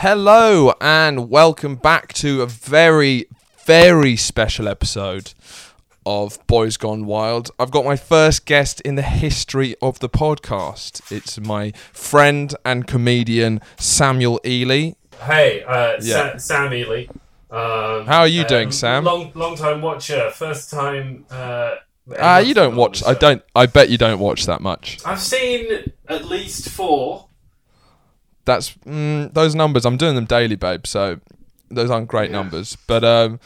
Hello and welcome back to a very, very special episode of Boys Gone Wild. I've got my first guest in the history of the podcast. It's my friend and comedian Samuel Ely. Hey, uh, Yeah. Sa- Sam Ely. Um, How are you um, doing, Sam? Long, long time watcher. First time. Uh, Ah, you don't watch. I don't. I bet you don't watch that much. I've seen at least four. That's mm, those numbers. I'm doing them daily, babe. So those aren't great Yeah. numbers. But um,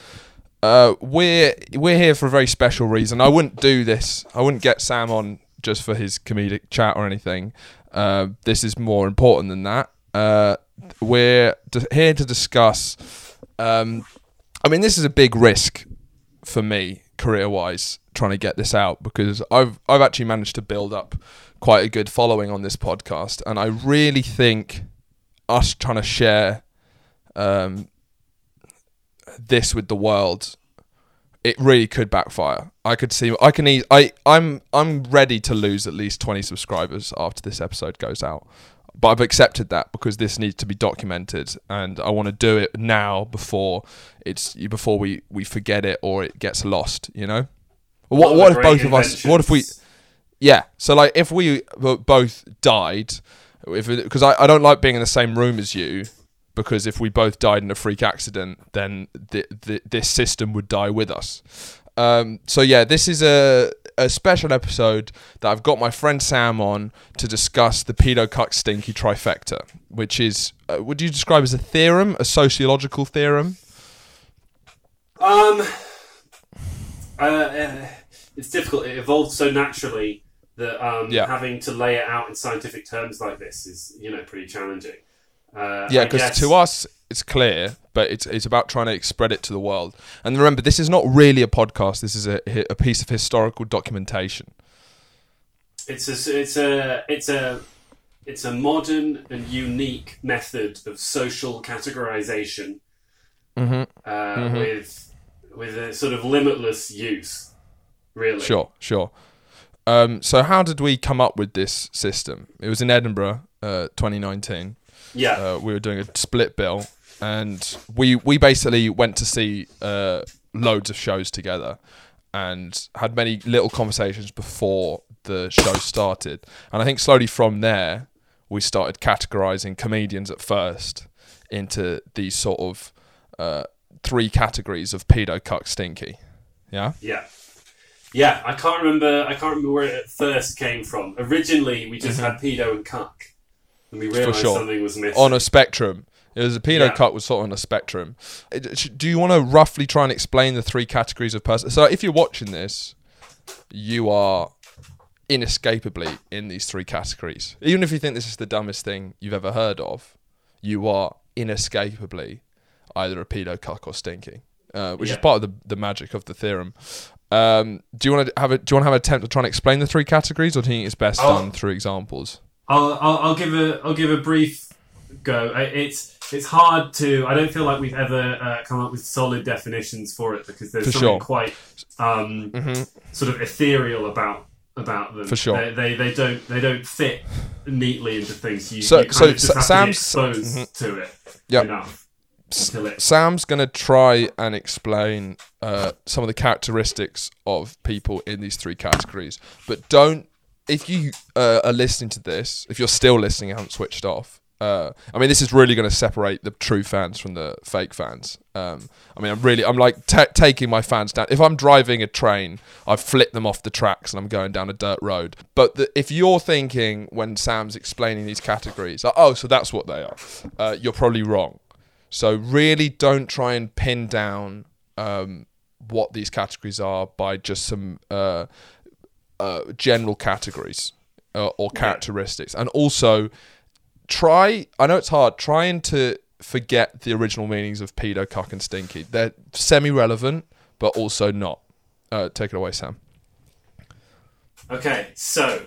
uh, we're we're here for a very special reason. I wouldn't do this. I wouldn't get Sam on just for his comedic chat or anything. Uh, this is more important than that. Uh, we're d- here to discuss. Um, I mean, this is a big risk for me career wise trying to get this out because I've I've actually managed to build up quite a good following on this podcast and I really think us trying to share um, this with the world it really could backfire. I could see I can eas I I'm I'm ready to lose at least 20 subscribers after this episode goes out. But I've accepted that because this needs to be documented and I want to do it now before it's before we we forget it or it gets lost, you know? What what if both of us what if we yeah. So like if we both died, if because I, I don't like being in the same room as you because if we both died in a freak accident, then th- th- this system would die with us. Um, so yeah, this is a a special episode that I've got my friend Sam on to discuss the pedo cuck stinky trifecta, which is uh, would you describe as a theorem, a sociological theorem? Um, uh, uh, it's difficult. It evolved so naturally that um, Yeah. having to lay it out in scientific terms like this is, you know, pretty challenging. Uh, Yeah, because guess- to us it's clear, but it's it's about trying to spread it to the world. And remember, this is not really a podcast. This is a a piece of historical documentation. It's a it's a it's a it's a modern and unique method of social categorization Mm-hmm. uh, with with a sort of limitless use. Really, Sure, sure. Um, so how did we come up with this system? It was in Edinburgh, uh, 2019. Yeah, Uh, we were doing a split bill, and we we basically went to see uh, loads of shows together, and had many little conversations before the show started. And I think slowly from there, we started categorizing comedians at first into these sort of uh, three categories of pedo, cuck, stinky. Yeah. yeah, yeah. I can't remember. I can't remember where it first came from. Originally, we just had pedo and cuck, and we realized Mm-hmm. sure. something was missing. on a spectrum. It was a pedo Yeah. cut was sort of on a spectrum. Do you want to roughly try and explain the three categories of person? So if you're watching this, you are inescapably in these three categories. Even if you think this is the dumbest thing you've ever heard of, you are inescapably either a pedo cuck or stinky, uh, which is part of the, the magic of the theorem. Um, do you want to have a Do you want to have an attempt to try and explain the three categories, or do you think it's best I'll- done through examples? I'll, I'll, I'll give a I'll give a brief go. It's it's hard to. I don't feel like we've ever uh, come up with solid definitions for it because there's For something sure. quite um, hmm sort of ethereal about about them. For sure. they, they they don't they don't fit neatly into things. You, So- you so of just Sa- have to be Sam's- Mhm. to it Yep. Sam's going to try and explain uh, some of the characteristics of people in these three categories. But don't, if you uh, are listening to this, if you're still listening, and haven't switched off. Uh, I mean, this is really going to separate the true fans from the fake fans. Um, I mean, I'm really, I'm like ta taking my fans down. If I'm driving a train, I've flipped them off the tracks and I'm going down a dirt road. But the, if you're thinking when Sam's explaining these categories, like, oh, so that's what they are, uh, you're probably wrong. So really, don't try and pin down um, what these categories are by just some uh, uh, general categories uh, or characteristics, and also try. I know it's hard. Trying to forget the original meanings of pedo, cuck, and stinky. They're semi-relevant, but also not. Uh, take it away, Sam. Okay, so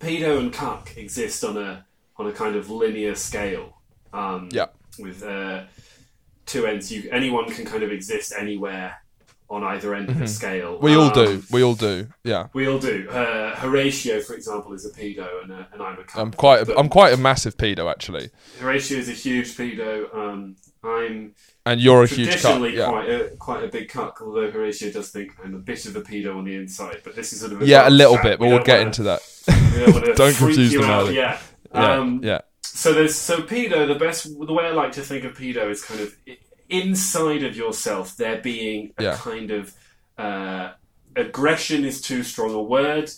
pedo and cuck exist on a on a kind of linear scale. Um, Yeah. With uh, two ends, you anyone can kind of exist anywhere on either end of the scale. We all Um, do. We all do. Yeah. We all do. Uh, Horatio, for example, is a pedo, and, a, and I'm a cuck. I'm quite. A, But I'm quite a massive pedo actually, Horatio is a huge pedo. Um, I'm and you're a huge traditionally. Yeah. quite a quite a big cuck, although Horatio does think I'm a bit of a pedo on the inside. But this is sort of Yeah, a little chat. bit, but We we'll get wanna- into that. don't wanna Don't freak confuse you them out, early. Yeah. Yeah. Um, yeah. So there's so pedo. The best the way I like to think of pedo is kind of inside of yourself. There being a Yeah. kind of uh, aggression is too strong a word,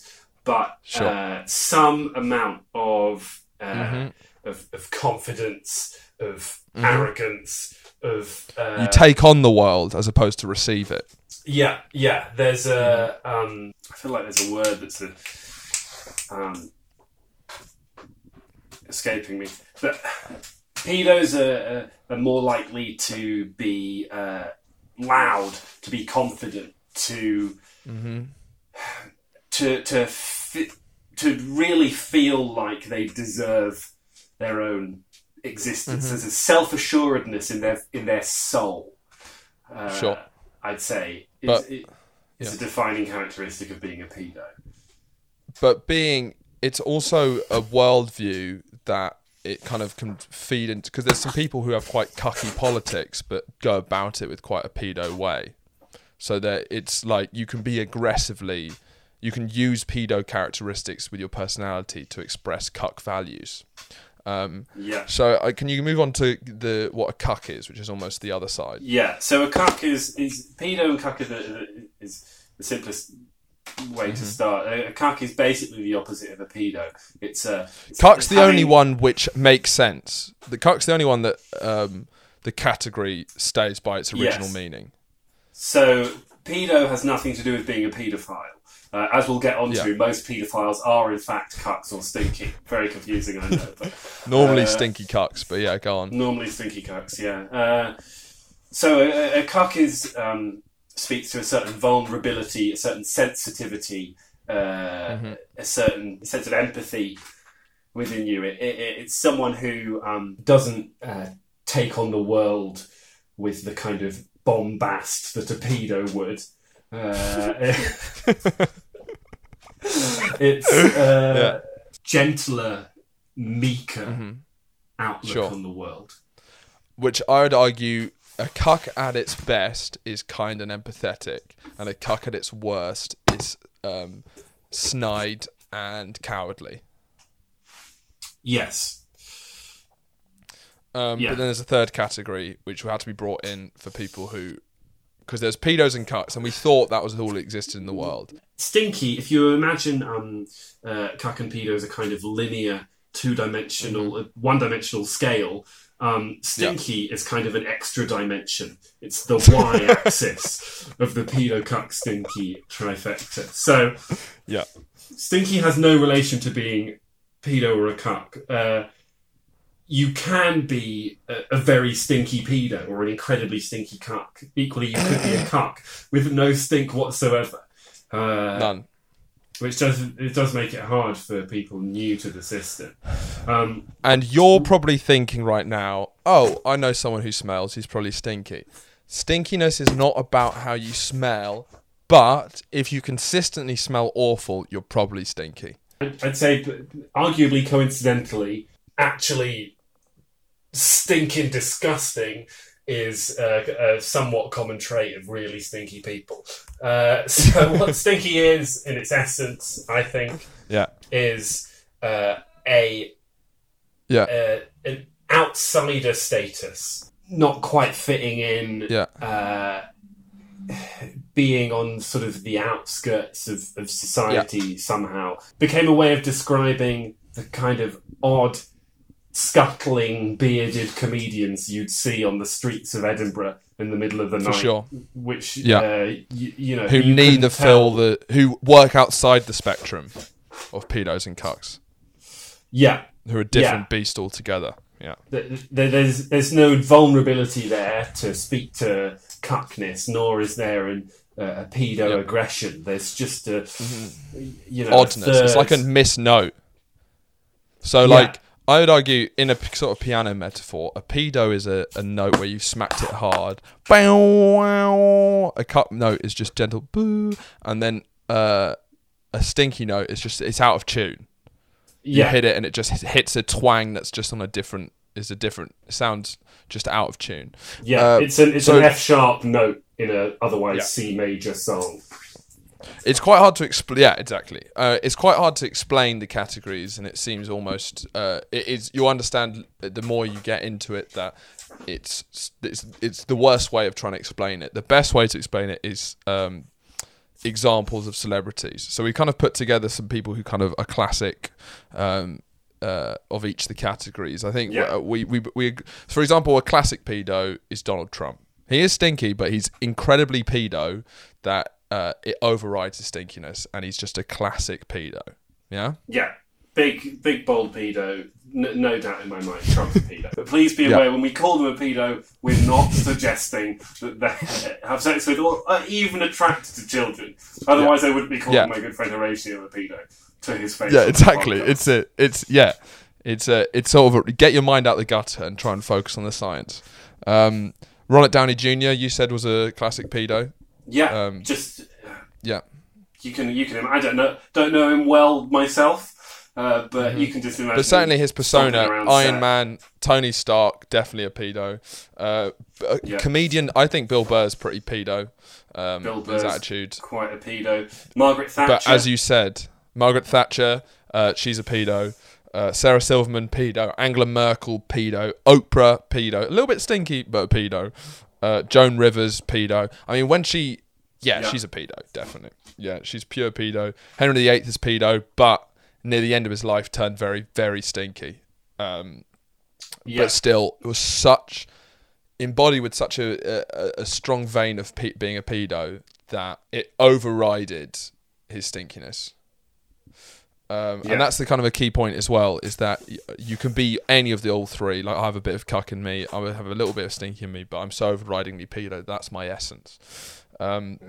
but Sure. uh, some amount of, uh, Mhm. of of confidence, of Mhm. arrogance, of uh, You take on the world as opposed to receive it. yeah, yeah. There's a. Um, I feel like there's a word that's a, um, escaping me. But pedos are, are, are more likely to be uh, loud, to be confident, to Mm-hmm. to to fi- to really feel like they deserve their own existence. There's a self assuredness in their in their soul. Uh, Sure. I'd say is, But- it, is yeah. a defining characteristic of being a pedo. But being, it's also a worldview that it kind of can feed into because there's some people who have quite cucky politics, but go about it with quite a pedo way. So that it's like you can be aggressively, you can use pedo characteristics with your personality to express cuck values. Um, Yeah. so uh, can you move on to the what a cuck is, which is almost the other side? Yeah, so a cuck is is pedo and cuck is the, is the simplest way Mm-hmm. to start. A, a cuck is basically the opposite of a pedo. It's a it's Cuck's the only one which makes sense. The cuck's the only one that um, the category stays by its original Yes. meaning. So pedo has nothing to do with being a paedophile. Uh, as we'll get onto, Yeah. most paedophiles are in fact cucks or stinky. Very confusing, I know, but Normally Uh, stinky cucks, but yeah, go on. normally stinky cucks. Yeah. Uh, so a, a cuck is um, speaks to a certain vulnerability, a certain sensitivity, uh, Mhm. a certain sense of empathy within you. It, it, it's someone who um, doesn't uh, take on the world with the kind of bombast that a pedo would. Uh, it's uh, gentler, meeker Mhm. outlook Sure. on the world. Which I would argue a cuck at its best is kind and empathetic, and a cuck at its worst is um, snide and cowardly. Yes. Um, Yeah. But then there's a third category which have to be brought in for people who, because there's pedos and cucks, and we thought that was all that existed in the world. Stinky, if you imagine um, uh, cuck and pedo as a kind of linear, two dimensional, uh, one dimensional scale, um, Stinky is kind of an extra dimension. It's the y axis of the pedo cuck stinky trifecta. So Yeah. Stinky has no relation to being pedo or a cuck. Uh, you can be a, a very stinky pedo or an incredibly stinky cuck. Equally, you could be a cuck with no stink whatsoever. Uh, None. Which does it does make it hard for people new to the system. Um, And you're probably thinking right now, oh, I know someone who smells. He's probably stinky. Stinkiness is not about how you smell, but if you consistently smell awful, you're probably stinky. I'd I'd say, arguably coincidentally, actually stinking disgusting is uh, a somewhat common trait of really stinky people. Uh, so what stinky is, in its essence, I think, Yeah. is uh, a Yeah. uh, an outsider status, not quite fitting in. Yeah. Uh, being on sort of the outskirts of, of society somehow became a way of describing the kind of odd, scuttling, bearded comedians you'd see on the streets of Edinburgh in the middle of the For night. sure. Which, Yeah. uh, y- you know, Who you neither fill the who work outside the spectrum of pedos and cucks, Yeah, who are a different beast altogether. Yeah. th- th- there's there's no vulnerability there to speak to cuckness, nor is there an, uh, a pedo Yeah. aggression. There's just a you know Oddness. It's like a third- misnote. So Yeah. like I would argue, in a sort of piano metaphor, a pedo is a, a note where you've smacked it hard. Bow, wow. A cup note is just gentle boo, and then uh, a stinky note is just it's out of tune. You Yeah, hit it and it just hits a twang that's just on a different is a different sounds just out of tune. yeah. Uh, it's an it's so- an F sharp note in a otherwise Yeah. C major song. It's quite hard to explain. Yeah, exactly. Uh, it's quite hard to explain the categories, and it seems almost uh, it is. You understand the more you get into it that it's it's it's the worst way of trying to explain it. The best way to explain it is um, examples of celebrities. So we kind of put together some people who kind of are classic. Um, uh, of each of the categories, I think Yeah. uh, we, we we for example, a classic pedo is Donald Trump. He is stinky, but he's incredibly pedo that uh, it overrides his stinkiness, and he's just a classic pedo. Yeah, Yeah, big, big, bold pedo. N- no doubt in my mind, Trump's a pedo. But please be Yeah. aware, when we call them a pedo, we're not suggesting that they have sex with or are even attracted to children. Otherwise, they wouldn't be calling Yeah. my good friend Horatio a pedo to his face. yeah, exactly. It's a, it's yeah, it's a, it's sort of a, get your mind out the gutter and try and focus on the science. Um, Ronald Downey Jr. You said was a classic pedo. Yeah, um, just Yeah, you can you can. I don't know don't know him well myself, uh, but you can just imagine. Mm-hmm. but certainly his persona, Iron set. Man, Tony Stark, definitely a pedo. Uh, a Yeah. comedian, I think Bill Burr's pretty pedo. Um, Bill his Burr's attitude. quite a pedo. Margaret Thatcher. But as you said, Margaret Thatcher, uh, she's a pedo. Uh, Sarah Silverman, pedo. Angela Merkel, pedo. Oprah, pedo. A little bit stinky, but a pedo. Uh, Joan Rivers, pedo. I mean, when she, yeah, Yeah. she's a pedo, definitely. Yeah, she's pure pedo. Henry VIII is pedo, but near the end of his life turned very, very stinky. Um, yeah, but still, it was such embodied with such a, a, a strong vein of pe- being a pedo that it overrided his stinkiness. Um, Yeah. And that's the kind of a key point as well is that you can be any of the all three. Like I have a bit of cuck in me, I have a little bit of stinky in me, but I'm so overridingly pedo. That's my essence. Um,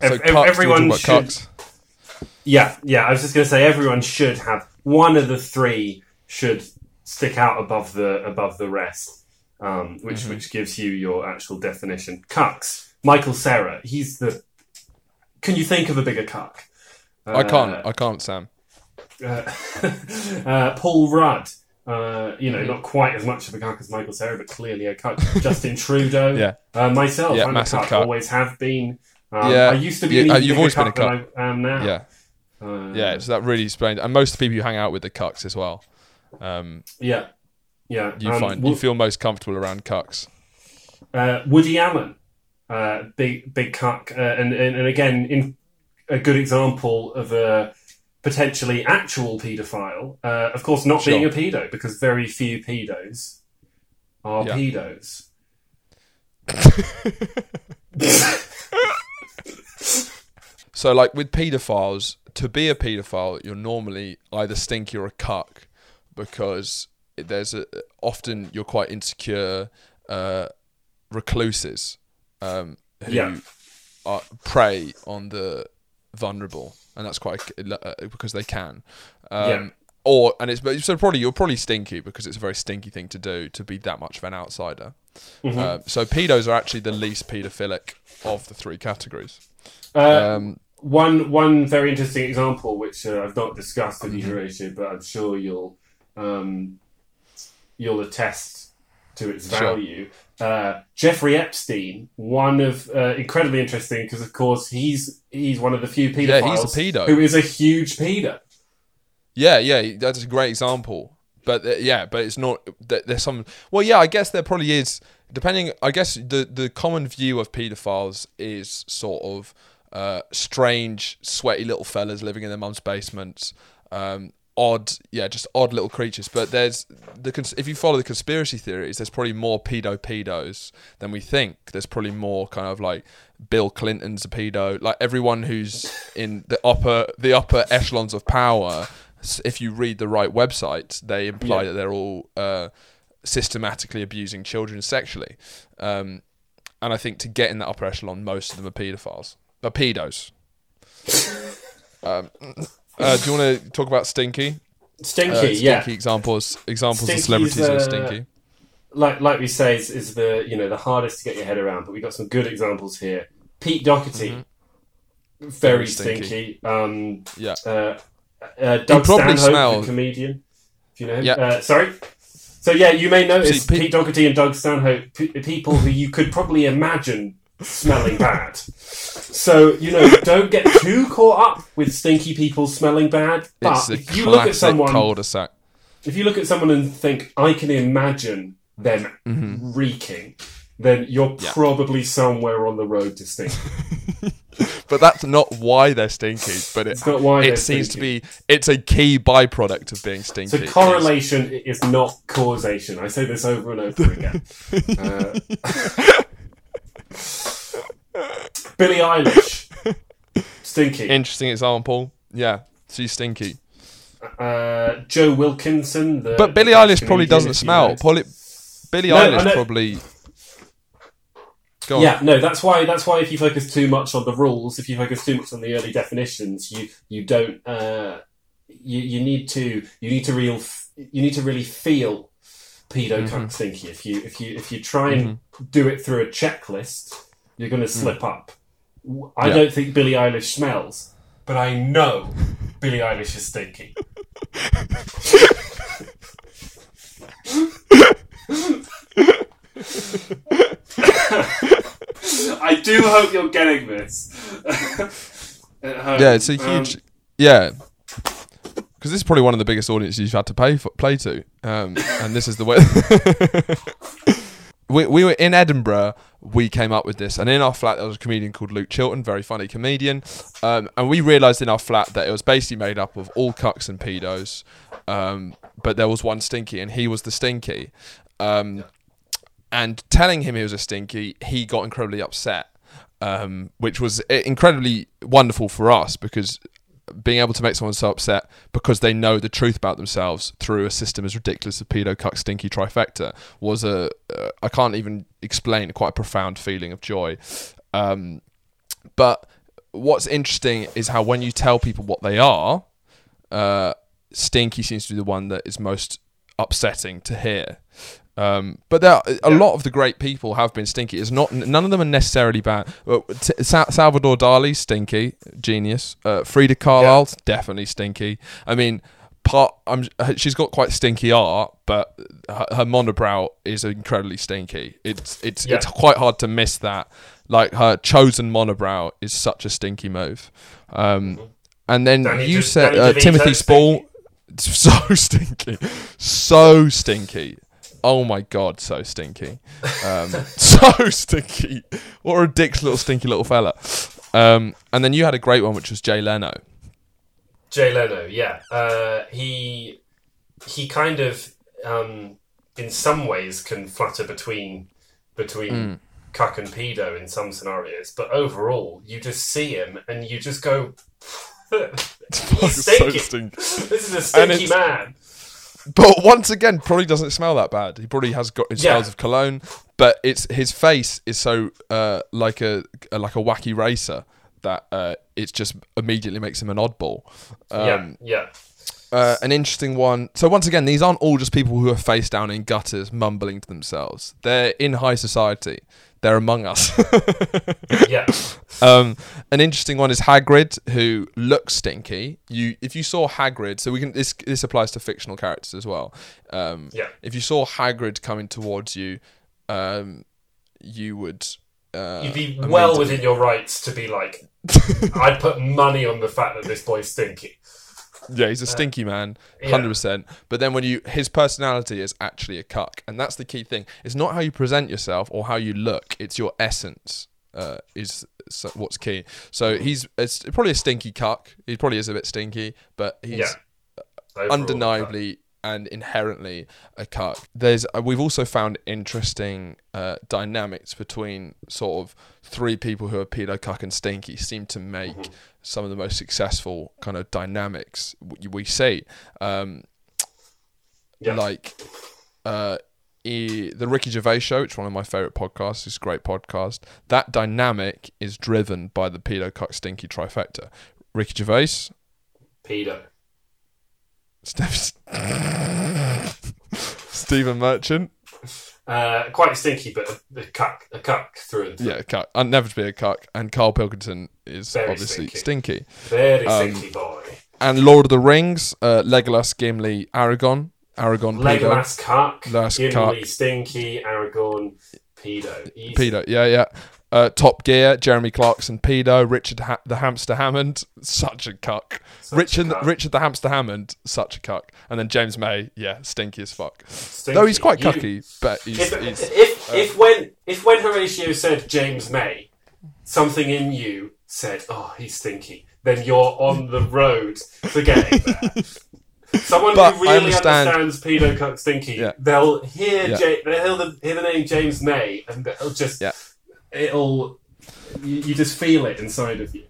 so ev- cucks, do everyone should- cucks? Yeah, yeah. I was just going to say everyone should have one of the three should stick out above the above the rest, um, which Mm-hmm. which gives you your actual definition. Cucks. Michael Cera. He's the. Can you think of a bigger cuck? I can't. I can't, Sam. Uh, uh, Paul Rudd. Uh, you know, not quite as much of a cuck as Michael Cera, but clearly a cuck. Justin Trudeau. Yeah. Uh, myself, Yeah, I'm a massive cuck. cuck. Always have been. Um, Yeah. I used to be Yeah, an uh, you've bigger always been a cuck than I am now. Yeah. Uh, Yeah, so that really explains. And most of the people you hang out with are cucks as well. Um, Yeah, yeah. you Um, find Wo- you feel most comfortable around cucks. uh, Woody Allen, uh, big big cuck, uh, and, and and again, in a good example of a potentially actual paedophile. Uh, of course, not being a pedo because very few pedos are Yeah. pedos. So, like with paedophiles, to be a paedophile, you're normally either stinky or a cuck because there's a often you're quite insecure uh, recluses um, who Yeah. are, prey on the vulnerable, and that's quite uh, because they can. Um, Yeah. Or and it's but so probably you're probably stinky because it's a very stinky thing to do to be that much of an outsider. Mm-hmm. Uh, so pedos are actually the least pedophilic of the three categories. Uh, Um, One one very interesting example, which uh, I've not discussed with Mm-hmm. you, Horatio, but I'm sure you'll um, you'll attest to its Sure. Uh, Jeffrey Epstein, one of uh, incredibly interesting because, of course, he's he's one of the few pedophiles Yeah, he's a pedo. who is a huge pedo. Yeah, yeah, that's a great example. But uh, yeah, but it's not. There's some. Well, yeah, I guess there probably is. Depending, I guess the the common view of paedophiles is sort of uh, strange, sweaty little fellas living in their mum's basements. Um, odd, yeah, just odd little creatures. But there's the cons- if you follow the conspiracy theories, there's probably more pedo pedos than we think. There's probably more kind of like Bill Clinton's a pedo. Like everyone who's in the upper the upper echelons of power if you read the right websites, they imply Yeah. that they're all uh, systematically abusing children sexually. Um, and I think to get in that upper echelon, most of them are paedophiles. Are pedos. um, uh, do you want to talk about Stinky? Stinky, uh, yeah. stinky examples examples Stinky's, of celebrities that are uh, stinky. Like like we say, is, is the you know the hardest to get your head around. But we got some good examples here. Pete Doherty, very, Mm-hmm. Very stinky. stinky. Um, Yeah. uh, uh, Doug Stanhope, smelled- the comedian. If you know him. Yeah. Uh, sorry. So yeah, you may notice See, Pete- Pete Doherty and Doug Stanhope, p- people who you could probably imagine smelling bad. So you know, don't get too caught up with stinky people smelling bad. But if you look at someone, cul-de-sac. if you look at someone and think, I can imagine them reeking, then you're Mm-hmm. Yeah. probably somewhere on the road to stink. But that's not why they're stinky. But it, not why it seems to be. It's a key byproduct of being stinky. So correlation is not causation. I say this over and over again. Uh, Billie Eilish, stinky. Interesting example. Yeah, she's stinky. Uh, Joe Wilkinson, the But Billie the Eilish probably doesn't smell. Billie No, Eilish probably. Yeah, no, that's why. That's why if you focus too much on the rules, if you focus too much on the early definitions, you you don't. Uh, you you need to you need to real you need to really feel pedo Mm-hmm. cunt stinky. If you if you if you try and do it through a checklist, you're going to slip up. W- I Mm. Yeah. don't think Billie Eilish smells, but I know Billie Eilish is stinky. I do hope you're getting this. Yeah, it's a Um, huge. yeah. Because this is probably one of the biggest audiences you've had to pay for, play to, um, and this is the way. we, we were in Edinburgh. We came up with this, and in our flat there was a comedian called Luke Chilton, very funny comedian, um, and we realised in our flat that it was basically made up of all cucks and pedos, um, but there was one stinky, and he was the stinky. Um, and telling him he was a stinky, he got incredibly upset, um, which was incredibly wonderful for us because being able to make someone so upset because they know the truth about themselves through a system as ridiculous as pedo, cuck, stinky trifecta was a uh, I can't even explain quite a profound feeling of joy. Um, but what's interesting is how when you tell people what they are, uh, stinky seems to be the one that is most upsetting to hear. Um, but there, are, a lot of the great people have been stinky. It's not none of them are necessarily bad. Uh, T- Sa- Salvador Dali, stinky, genius. Uh, Frida Kahlo, definitely stinky. I mean, part I'm, she's got quite stinky art, but her, her monobrow is incredibly stinky. It's it's Yeah. it's quite hard to miss that. Like her chosen monobrow is such a stinky move. Um, and then Danny you said uh, Timothy Spall, so stinky, so stinky. Oh my god, so stinky, um, so stinky. What a ridiculous little stinky little fella. Um, and then you had a great one, which was Jay Leno. Jay Leno, yeah, uh, he he kind of um, in some ways can flutter between between Mm. cuck and pedo in some scenarios, but overall, you just see him and you just go, "He's so stinky. stinky. This is a stinky man." But once again, probably doesn't smell that bad. He probably has got it Yeah. smells of cologne, but it's his face is so uh, like a, a like a wacky racer that uh, it just immediately makes him an oddball. Um, yeah, yeah. uh, an interesting one. So once again, these aren't all just people who are face down in gutters, mumbling to themselves. They're in high society. They're among us. Yeah, um, an interesting one is Hagrid, who looks stinky. You, if you saw Hagrid, so we can. This this applies to fictional characters as well. Um, Yeah. If you saw Hagrid coming towards you, um, you would. Uh, you'd be well within your rights to be like, I'd put money on the fact that this boy's stinky. Yeah, he's a stinky man, yeah. hundred percent. But then when you, his personality is actually a cuck, and that's the key thing. It's not how you present yourself or how you look; it's your essence. Uh, is what's key. So he's it's probably a stinky cuck. He probably is a bit stinky, but he's Yeah. Undeniably and inherently a cuck. There's uh, we've also found interesting uh, dynamics between sort of three people who are pedo, cuck, and stinky seem to make Mm-hmm. some of the most successful kind of dynamics we see. Um, Yeah. Like uh, the Ricky Gervais show, which is one of my favorite podcasts. It's a great podcast. That dynamic is driven by the pedo, cuck, stinky trifecta. Ricky Gervais, pedo. Steph- Stephen Merchant. Uh, quite stinky, but a, a cuck, a cuck through and through. Yeah, cuck. I'd never to be a cuck. And Carl Pilkington is Very obviously stinky. stinky. Very Um, stinky boy. And Lord of the Rings, uh, Legolas, Gimli, Aragorn. Aragorn, pedo. Legolas cuck, Legolas Gimli cuck. stinky, Aragorn pedo. Easy. Pedo, yeah, yeah. Uh, Top Gear, Jeremy Clarkson, pedo. Richard ha- the Hamster Hammond, such a cuck. Such a Richard, cuck. Richard the Hamster Hammond, such a cuck. And then James May, yeah, stinky as fuck. Stinky. Though he's quite You- cucky, but he's, If, he's if, uh, if when if when Horatio said James May, something in you said, "Oh, he's stinky," then you're on the road to getting there. Someone But who really understand- understands pedo cuck stinky, Yeah. they'll hear Yeah. Ja- they'll hear the, hear the name James May, and they'll just Yeah. It'll you, you just feel it inside of you.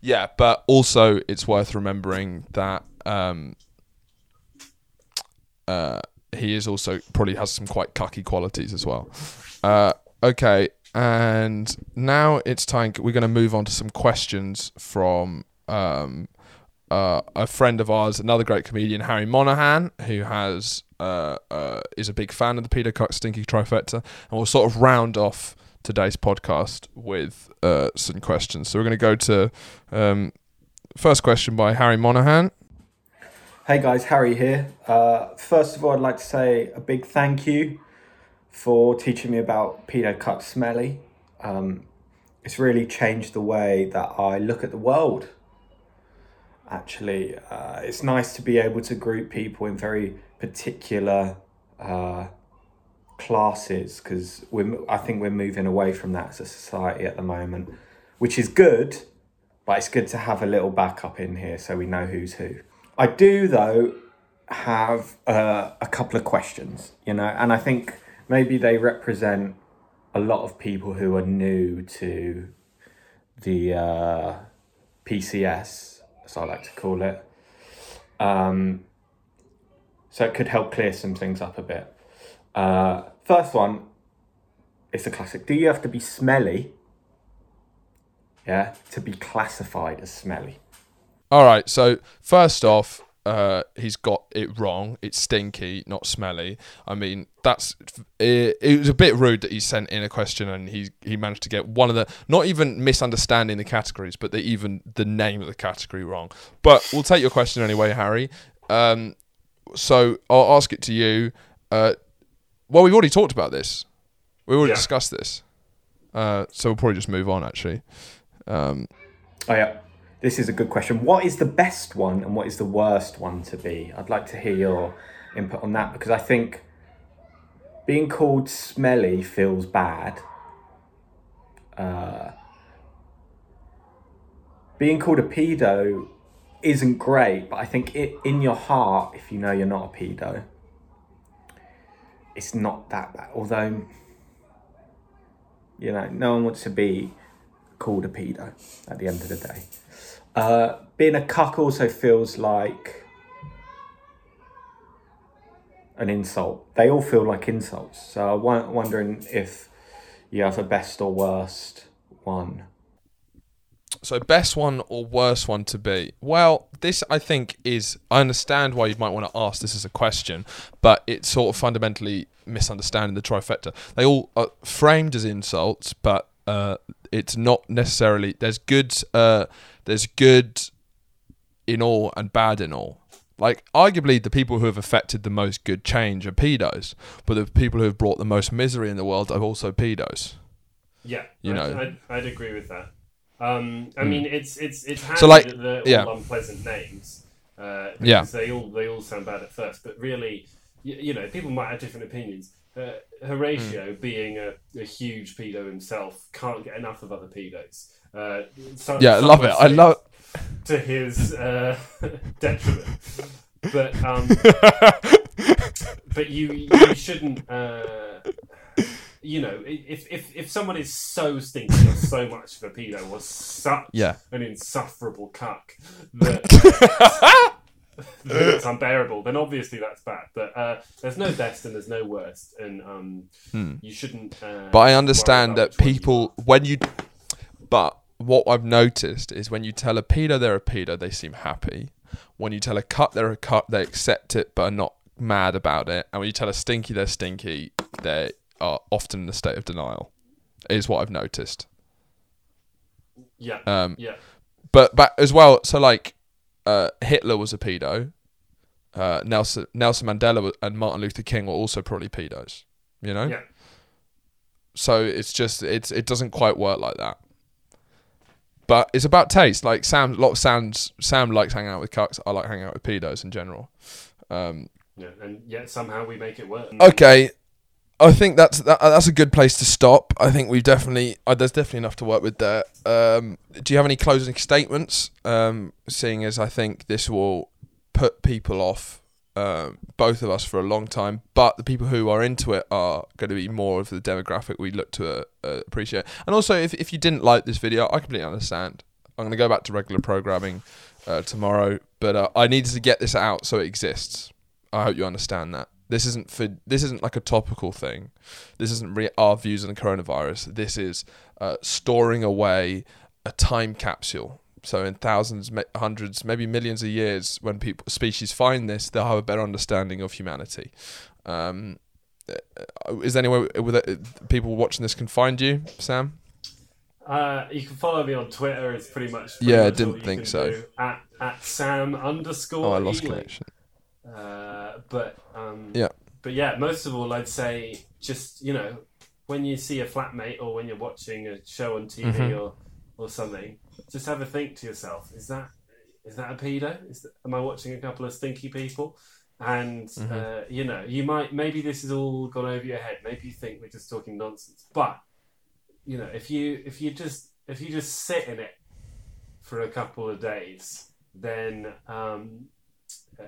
Yeah, but also it's worth remembering that um, uh, he is also probably has some quite cucky qualities as well. Uh, okay, and now it's time. We're going to move on to some questions from um, uh, a friend of ours, another great comedian, Harry Monahan, who has uh, uh, is a big fan of the Peter Cox Stinky Trifecta, and we'll sort of round off today's podcast with uh, some questions. So we're going to go to um, first question by Harry Monahan. Hey guys, Harry here. Uh, first of all, I'd like to say a big thank you for teaching me about Peter cut smelly. Um, it's really changed the way that I look at the world. Actually, uh, it's nice to be able to group people in very particular uh, classes because we're I think we're moving away from that as a society at the moment, which is good. But it's good to have a little backup in here so we know who's who. I do though have uh, a couple of questions, you know, and I think maybe they represent a lot of people who are new to the uh, PCS, as I like to call it. Um, so it could help clear some things up a bit. Uh, first one, it's a classic. Do you have to be smelly? Yeah, to be classified as smelly. All right. So first off, uh, he's got it wrong. It's stinky, not smelly. I mean, that's it, it was a bit rude that he sent in a question and he he managed to get one of the not even misunderstanding the categories, but the, even the name of the category wrong. But we'll take your question anyway, Harry. Um, so I'll ask it to you. Uh, well, we've already talked about this. We already Yeah. discussed this. Uh, so we'll probably just move on. Actually, um, Oh yeah, this is a good question. What is the best one and what is the worst one to be? I'd like to hear your input on that because I think being called smelly feels bad. Uh, being called a pedo isn't great, but I think it in your heart, if you know you're not a pedo, it's not that bad. Although, you know, no one wants to be called a pedo at the end of the day. Uh, being a cuck also feels like an insult. They all feel like insults. So I'm wondering if you have a best or worst one. So best one or worst one to be? Well, this I think is I understand why you might want to ask this as a question, but it's sort of fundamentally misunderstanding the trifecta. They all are framed as insults, but uh, it's not necessarily. There's good. Uh, there's good in all and bad in all. Like arguably, the people who have affected the most good change are pedos, but the people who have brought the most misery in the world are also pedos. Yeah, You I'd, know. I'd, I'd agree with that. Um, I mean, it's it's it's handy So, like, that they're yeah. all unpleasant names. Uh, Yeah. they all they all sound bad at first, but really, you, you know, people might have different opinions. Uh, Horatio, Hmm. being a, a huge pedo himself, can't get enough of other pedos. Uh, so, Yeah, I love it. I love. to his uh, detriment. But um, but you you shouldn't. You know, if, if if someone is so stinky or so much of a pedo or such Yeah. an insufferable cuck that, that it's unbearable, then obviously that's bad. But uh, there's no best and there's no worst, and um, you shouldn't. Uh, Hmm. But I understand that one you people, when you, but what I've noticed is when you tell a pedo they're a pedo, they seem happy. When you tell a cut they're a cut, they accept it but are not mad about it. And when you tell a stinky they're stinky, they are often in a state of denial. Is what I've noticed. Yeah. Um, yeah. but but as well, so like uh, Hitler was a pedo. Uh, Nelson Nelson Mandela and Martin Luther King were also probably pedos. You know. Yeah. So it's just it's it doesn't quite work like that. But it's about taste. Like Sam, a lot of Sam's Sam likes hanging out with cucks. I like hanging out with pedos in general. Um, Yeah. And yet somehow we make it work. okay, I think that's that, that's a good place to stop. I think we've definitely uh, there's definitely enough to work with there. Um, do you have any closing statements? Um, seeing as I think this will put people off, um, both of us for a long time, but the people who are into it are going to be more of the demographic we look to uh, uh, appreciate. And also, if if you didn't like this video, I completely understand. I'm going to go back to regular programming uh, tomorrow, but uh, I needed to get this out so it exists. I hope you understand that. This isn't for this isn't like a topical thing. This isn't re- our views on the coronavirus. This is uh, storing away a time capsule. So in thousands, ma- hundreds, maybe millions of years, when people species find this, they'll have a better understanding of humanity. Um, uh, is there any way with people watching this can find you, Sam? Uh, you can follow me on Twitter. It's pretty much. pretty Yeah, I didn't think so. do. At at Sam underscore. Oh, I lost connection. Uh, but um, Yeah. But yeah, most of all, I'd say just you know when you see a flatmate or when you're watching a show on TV Mhm. or or something, just have a think to yourself: is that is that a pedo? Is that, am I watching a couple of stinky people? And Mhm. uh, you know, you might maybe this has all gone over your head. Maybe you think we're just talking nonsense, but you know, if you if you just if you just sit in it for a couple of days, then um,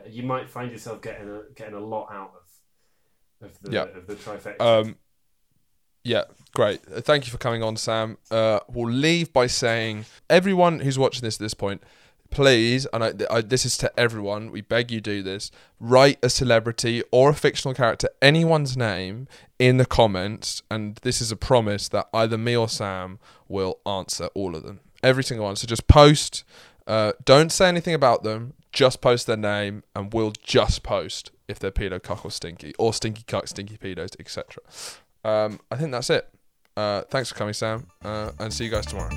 you might find yourself getting a getting a lot out of of the Yeah. of the trifecta. Um, yeah, great. Thank you for coming on, Sam. Uh, we'll leave by saying everyone who's watching this at this point, please, and I, I, this is to everyone, we beg you do this, write a celebrity or a fictional character, anyone's name, in the comments, and this is a promise that either me or Sam will answer all of them. Every single one. So just post. Uh, don't say anything about them. Just post their name, and we'll just post if they're pedo, cuck, or stinky, or stinky cuck, stinky pedos, etc. Um, I think that's it. Uh, thanks for coming, Sam, uh, and see you guys tomorrow.